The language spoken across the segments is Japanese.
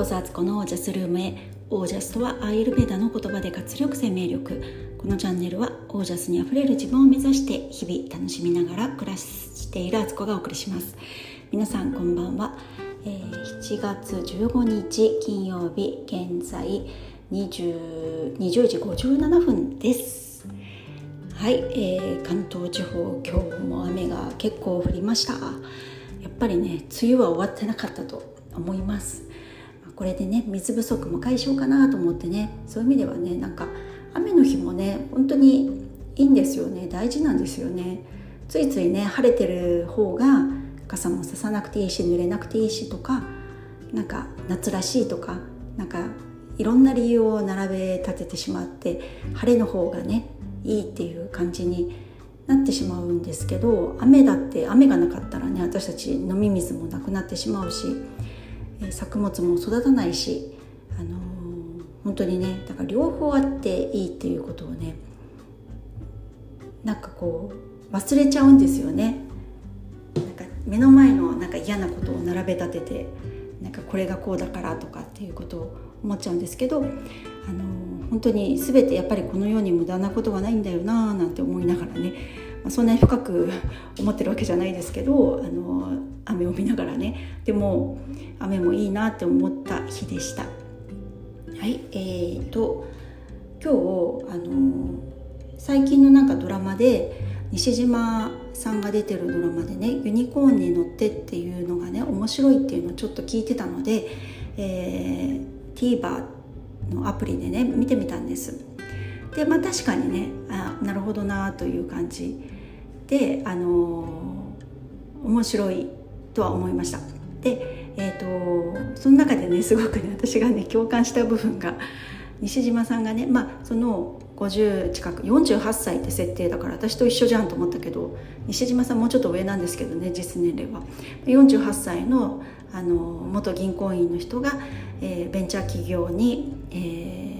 こそアツコのオージャスルームへ。オージャスとはアイルベダの言葉で活力生命力。このチャンネルはオージャスにあふれる自分を目指して日々楽しみながら暮らしているアツコがお送りします。皆さんこんばんは、えー、7月15日金曜日現在 20, 20時57分です。はい、えー、関東地方今日も雨が結構降りました。やっぱりね梅雨は終わってなかったと思います。これでね水不足も解消かなと思ってね。そういう意味ではねなんか雨の日もね本当にいいんですよね。大事なんですよね。ついついね晴れてる方が傘もささなくていいし濡れなくていいしとかなんか夏らしいとかなんかいろんな理由を並べ立ててしまって晴れの方がねいいっていう感じになってしまうんですけど雨だって雨がなかったらね私たち飲み水もなくなってしまうし作物も育たないし、あのー、本当にねだから両方あっていいっていうことをねなんかこう忘れちゃうんですよね。なんか目の前のなんか嫌なことを並べ立ててなんかこれがこうだからとかっていうことを思っちゃうんですけど、あのー、本当に全てやっぱりこの世に無駄なことはないんだよななんて思いながらね、そんなに深く思ってるわけじゃないですけどあの雨を見ながらね。でも雨もいいなって思った日でした。はいえーと今日あの最近のなんかドラマで西島さんが出てるドラマでね「ユニコーンに乗って」っていうのがね面白いっていうのをちょっと聞いてたので、えー、TVer のアプリでね見てみたんです。でまあ確かにねあなるほどなという感じ。であのー、面白いとは思いました。でえーと、その中でねすごくね私がね共感した部分が西島さんがねまあその50近く48歳って設定だから私と一緒じゃんと思ったけど西島さんもうちょっと上なんですけどね実年齢は。48歳のあの元銀行員の人が、えー、ベンチャー企業に、え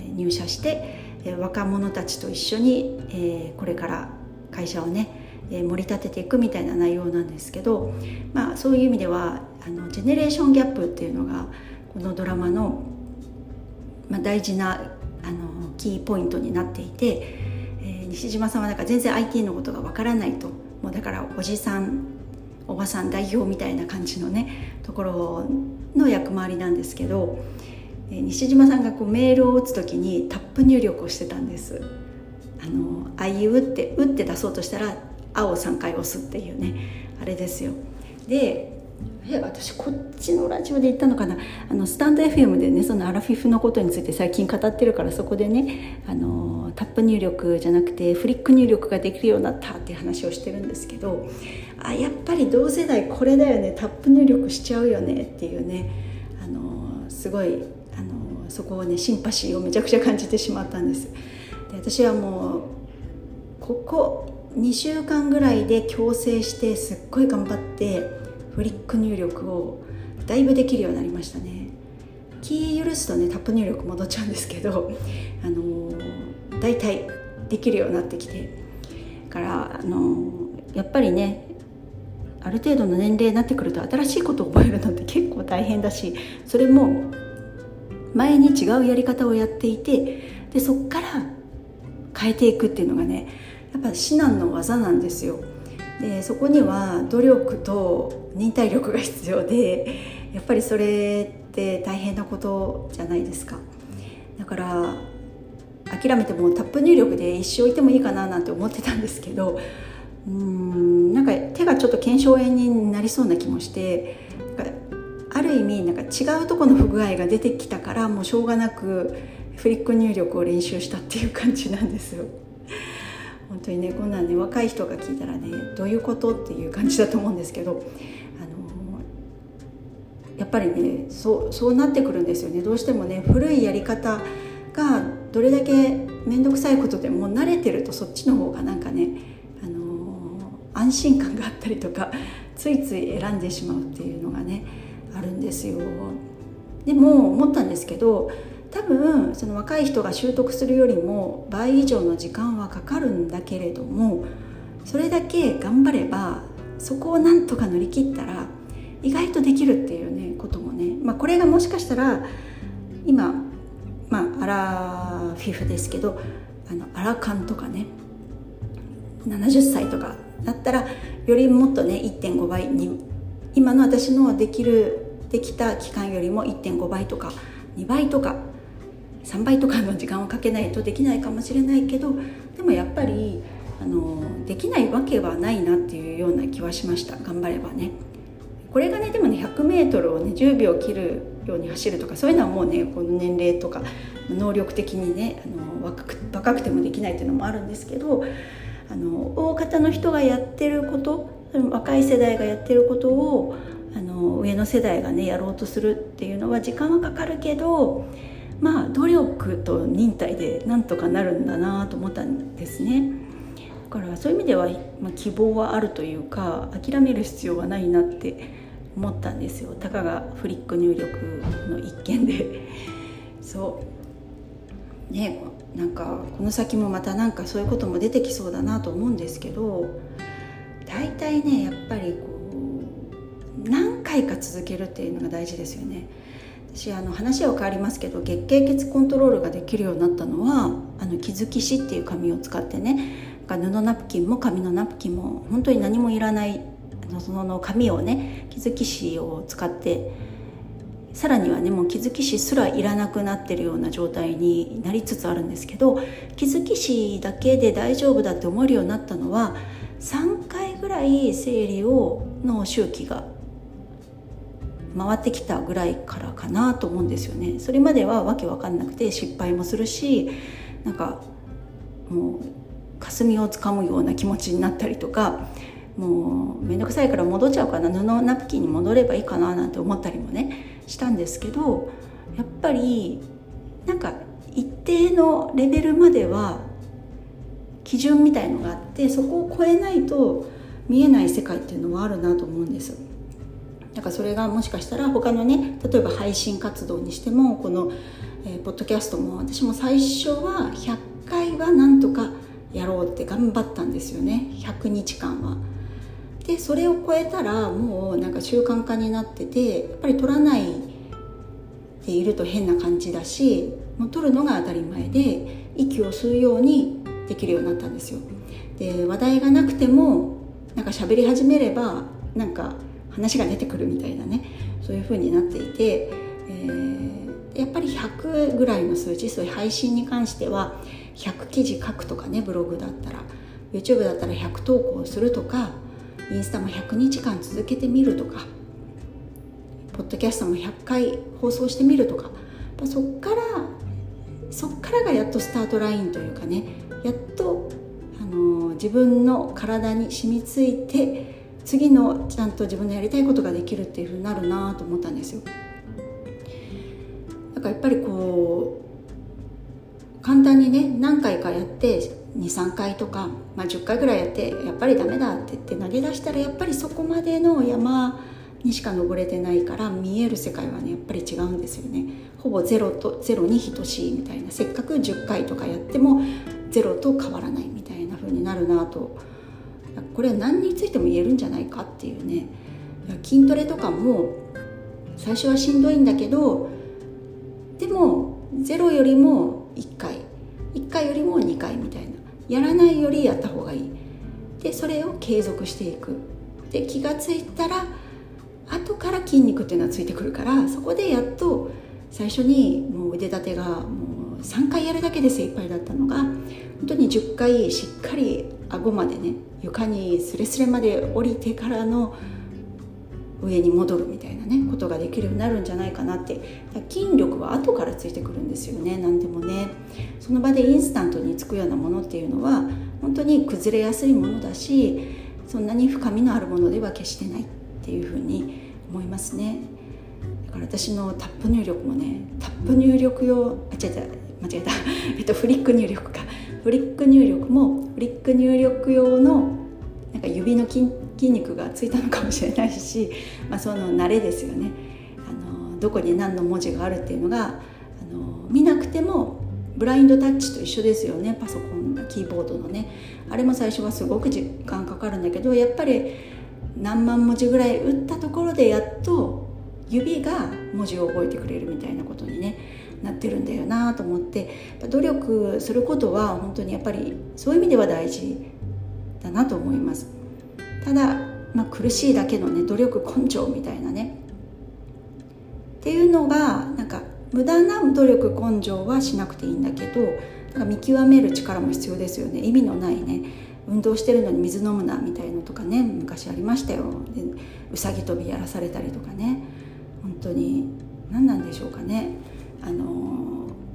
ー、入社して若者たちと一緒に、これから会社をね盛り立てていくみたいな内容なんですけど、まあ、そういう意味ではあのジェネレーションギャップっていうのがこのドラマの、まあ、大事なあのキーポイントになっていて、西島さんはなんか全然 IT のことがわからないともうだからおじさんおばさん代表みたいな感じのねところの役回りなんですけど西島さんがこうメールを打つ時にタップ入力をしてたんです。あの「あいう」って打って出そうとしたら「あ」を3回押すっていうねあれですよ。でえ私こっちのラジオで言ったのかな？あのスタンド FM でねそのアラフィフのことについて最近語ってるからそこでねあのタップ入力じゃなくてフリック入力ができるようになったっていう話をしてるんですけどあやっぱり同世代これだよねタップ入力しちゃうよねっていうねあのすごいそこをねシンパシーをめちゃくちゃ感じてしまったんです。で私はもうここ2週間ぐらいで矯正してすっごい頑張ってフリック入力をだいぶできるようになりましたね。気許すとねタップ入力戻っちゃうんですけど あのー、大体できるようになってきて。からあのー、やっぱりねある程度の年齢になってくると新しいことを覚えるのって結構大変だしそれも前に違うやり方をやっていてでそっから変えていくっていうのがねやっぱ至難の技なんですよ。でそこには努力と忍耐力が必要でやっぱりそれって大変なことじゃないですか。だから諦めてもタップ入力で一生いてもいいかななんて思ってたんですけどうんなんか手がちょっと腱鞘炎になりそうな気もしてる意味なんか違うとこの不具合が出てきたからもうしょうがなくフリック入力を練習したっていう感じなんですよ。本当にねこんなんね若い人が聞いたらねどういうことっていう感じだと思うんですけど、あのやっぱりねそうそうなってくるんですよねどうしてもね古いやり方がどれだけ面倒くさいことでも慣れてるとそっちの方がなんかね、あの安心感があったりとかついつい選んでしまうっていうのがねあるんですよ。でも思ったんですけど多分その若い人が習得するよりも倍以上の時間はかかるんだけれどもそれだけ頑張ればそこをなんとか乗り切ったら意外とできるっていうねこともね、まあ、これがもしかしたら今まあアラフィフですけどあのアラカンとかね70歳とかだったらよりもっとね1.5倍に今の私のできるできた期間よりも1.5倍とか2倍とか3倍とかの時間をかけないとできないかもしれないけどでもやっぱりあのできないわけはないなっていうような気はしました。頑張ればね。これがねでもね 100m をね10秒切るように走るとかそういうのはもうねこの年齢とか能力的にねあの若く若くてもできないっていうのもあるんですけどあの大方の人がやってること若い世代がやってることを上の世代がねやろうとするっていうのは時間はかかるけどまあ努力と忍耐でなんとかなるんだなと思ったんですね。だからそういう意味では、まあ、希望はあるというか諦める必要はないなって思ったんですよ。たかがフリック入力の一件で。そう。ねなんかこの先もまたなんかそういうことも出てきそうだなと思うんですけど大体ねやっぱりこう回か続けるっていうのが大事ですよね。私あの話は変わりますけど月経血コントロールができるようになったのはあの気づき紙っていう紙を使ってね。布ナプキンも紙のナプキンも本当に何もいらないその紙をね気づき紙を使ってさらにはねもう気づき紙すらいらなくなってるような状態になりつつあるんですけど気づき紙だけで大丈夫だって思えるようになったのは3回ぐらい生理をの周期が回ってきたぐらいからかなと思うんですよねそれまではわけわかんなくて失敗もするしなんかもう霞をつかむような気持ちになったりとかもう面倒くさいから戻っちゃうかな布ナプキンに戻ればいいかななんて思ったりもねしたんですけどやっぱりなんか一定のレベルまでは基準みたいのがあってそこを超えないと見えない世界っていうのはあるなと思うんです。だかそれがもしかしたら他のね例えば配信活動にしてもこの、えー、ポッドキャストも私も最初は100回はなんとかやろうって頑張ったんですよね100日間は。でそれを超えたらもうなんか習慣化になっててやっぱり取らないでいると変な感じだしもう取るのが当たり前で息を吸うようにできるようになったんですよで話題がなくてもなんか喋り始めればなんか話が出てくるみたいなねそういう風になっていて、えー、やっぱり100ぐらいの数字そういう配信に関しては100記事書くとかねブログだったら YouTube だったら100投稿するとかインスタも100日間続けてみるとかポッドキャストも100回放送してみるとかそっからそっからがやっとスタートラインというかねやっと、あの自分の体に染みついて次のちゃんと自分のやりたいことができるっていうふうになるなと思ったんですよ。だからやっぱりこう簡単にね何回かやって23回とか、まあ、10回ぐらいやってやっぱりダメだって言って投げ出したらやっぱりそこまでの山にしか登れてないから見える世界はねやっぱり違うんですよねほぼゼロとゼロに等しいみたいなせっかく10回とかやってもゼロと変わらないみたいな風になるなとこれは何についても言えるんじゃないかっていうね。筋トレとかも最初はしんどいんだけどでもゼロよりも1回。1回よりも2回みたいな。やらないよりやった方がいい。でそれを継続していく。で気が付いたら後から筋肉っていうのはついてくるからそこでやっと最初にもう腕立てがもう3回やるだけで精一杯だったのが本当に10回しっかり顎までね床にスレスレまで降りてからの上に戻るみたいなねことができるようになるんじゃないかなって。筋力は後からついてくるんですよね何でもね。その場でインスタントにつくようなものっていうのは本当に崩れやすいものだしそんなに深みのあるものでは決してないっていうふうに思いますね。だから私のタップ入力もねタップ入力用あ違う違う間違えた。えっとフリック入力か。フリック入力もフリック入力用のなんか指の筋肉がついたのかもしれないし、まあ、その慣れですよね。あのどこに何の文字があるっていうのがあの見なくてもブラインドタッチと一緒ですよね。パソコンのキーボードのね。あれも最初はすごく時間かかるんだけどやっぱり何万文字ぐらい打ったところでやっと指が文字を覚えてくれるみたいなことにねなってるんだよなと思って努力することは本当にやっぱりそういう意味では大事だなと思います。ただ、まあ、苦しいだけのね努力根性みたいなね。っていうのがなんか無駄な努力根性はしなくていいんだけどなんか見極める力も必要ですよね。意味のないね。運動してるのに水飲むなみたいのとかね昔ありましたよ。でうさぎ跳びやらされたりとかね。本当に何なんでしょうかね。あの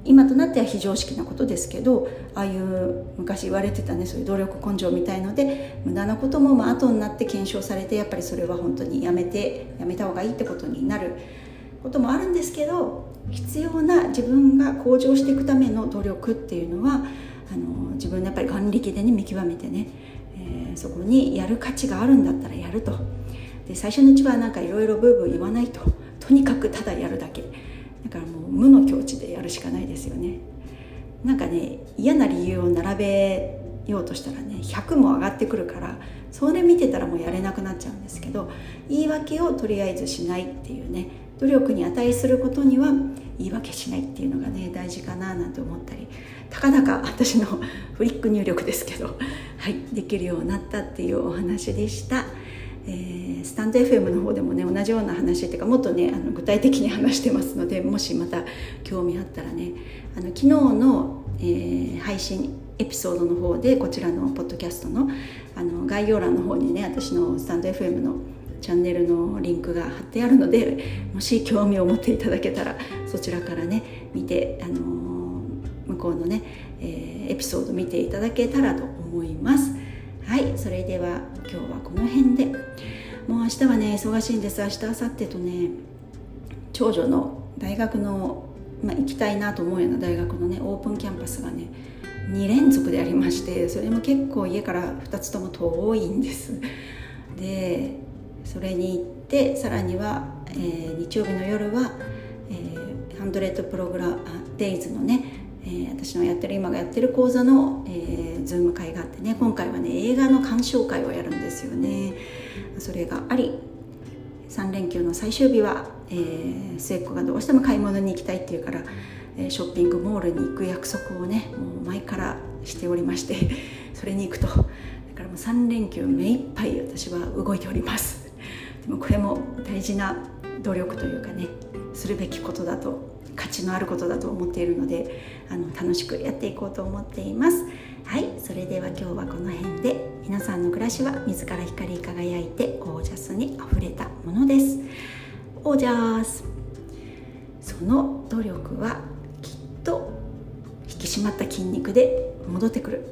今となっては非常識なことですけどああいう昔言われてたねそういう努力根性みたいので無駄なこともまあ後になって検証されてやっぱりそれは本当にやめてやめた方がいいってことになることもあるんですけど必要な自分が向上していくための努力っていうのはあの自分のやっぱり眼力でね見極めてね、えー、そこにやる価値があるんだったらやると。で最初のうちはなんかいろいろブーブー言わないと。とにかくただやるだけ。だからもう無の境地でやるしかないですよねなんかね嫌な理由を並べようとしたらね100も上がってくるからそれ見てたらもうやれなくなっちゃうんですけど言い訳をとりあえずしないっていうね努力に値することには言い訳しないっていうのがね大事かななんて思ったりたかだか私のフリック入力ですけどはいできるようになったっていうお話でした。えー、スタンド FM の方でもね同じような話っていうかもっとねあの具体的に話してますのでもしまた興味あったらねあの昨日の、えー、配信エピソードの方でこちらのポッドキャストのあの概要欄の方にね私のスタンド FM のチャンネルのリンクが貼ってあるのでもし興味を持っていただけたらそちらからね見て、あのー、向こうのね、えー、エピソード見ていただけたらと思います。はいそれでは今日はこの辺で。もう明日はね忙しいんです。明日明後日とね長女の大学の、まあ、行きたいなと思うような大学のねオープンキャンパスがね2連続でありましてそれも結構家から2つとも遠いんです。でそれに行ってさらには、えー、日曜日の夜は、えー、ハンドレッドプログラムデイズのね、えー、私のやってる今がやってる講座の、え、ズーム会があってね今回はね映画の鑑賞会をやるんですよねそれがあり3連休の最終日は、えー、末っ子がどうしても買い物に行きたいっていうから、え、ショッピングモールに行く約束をねもう前からしておりましてそれに行くとだからもう3連休目いっぱい私は動いておりますでもこれも大事な努力というかねするべきことだと価値のあることだと思っているのであの楽しくやっていこうと思っています。はいそれでは今日はこの辺で皆さんの暮らしは自ら光り輝いてオージャスにあふれたものです。オージャス。その努力はきっと引き締まった筋肉で戻ってくる。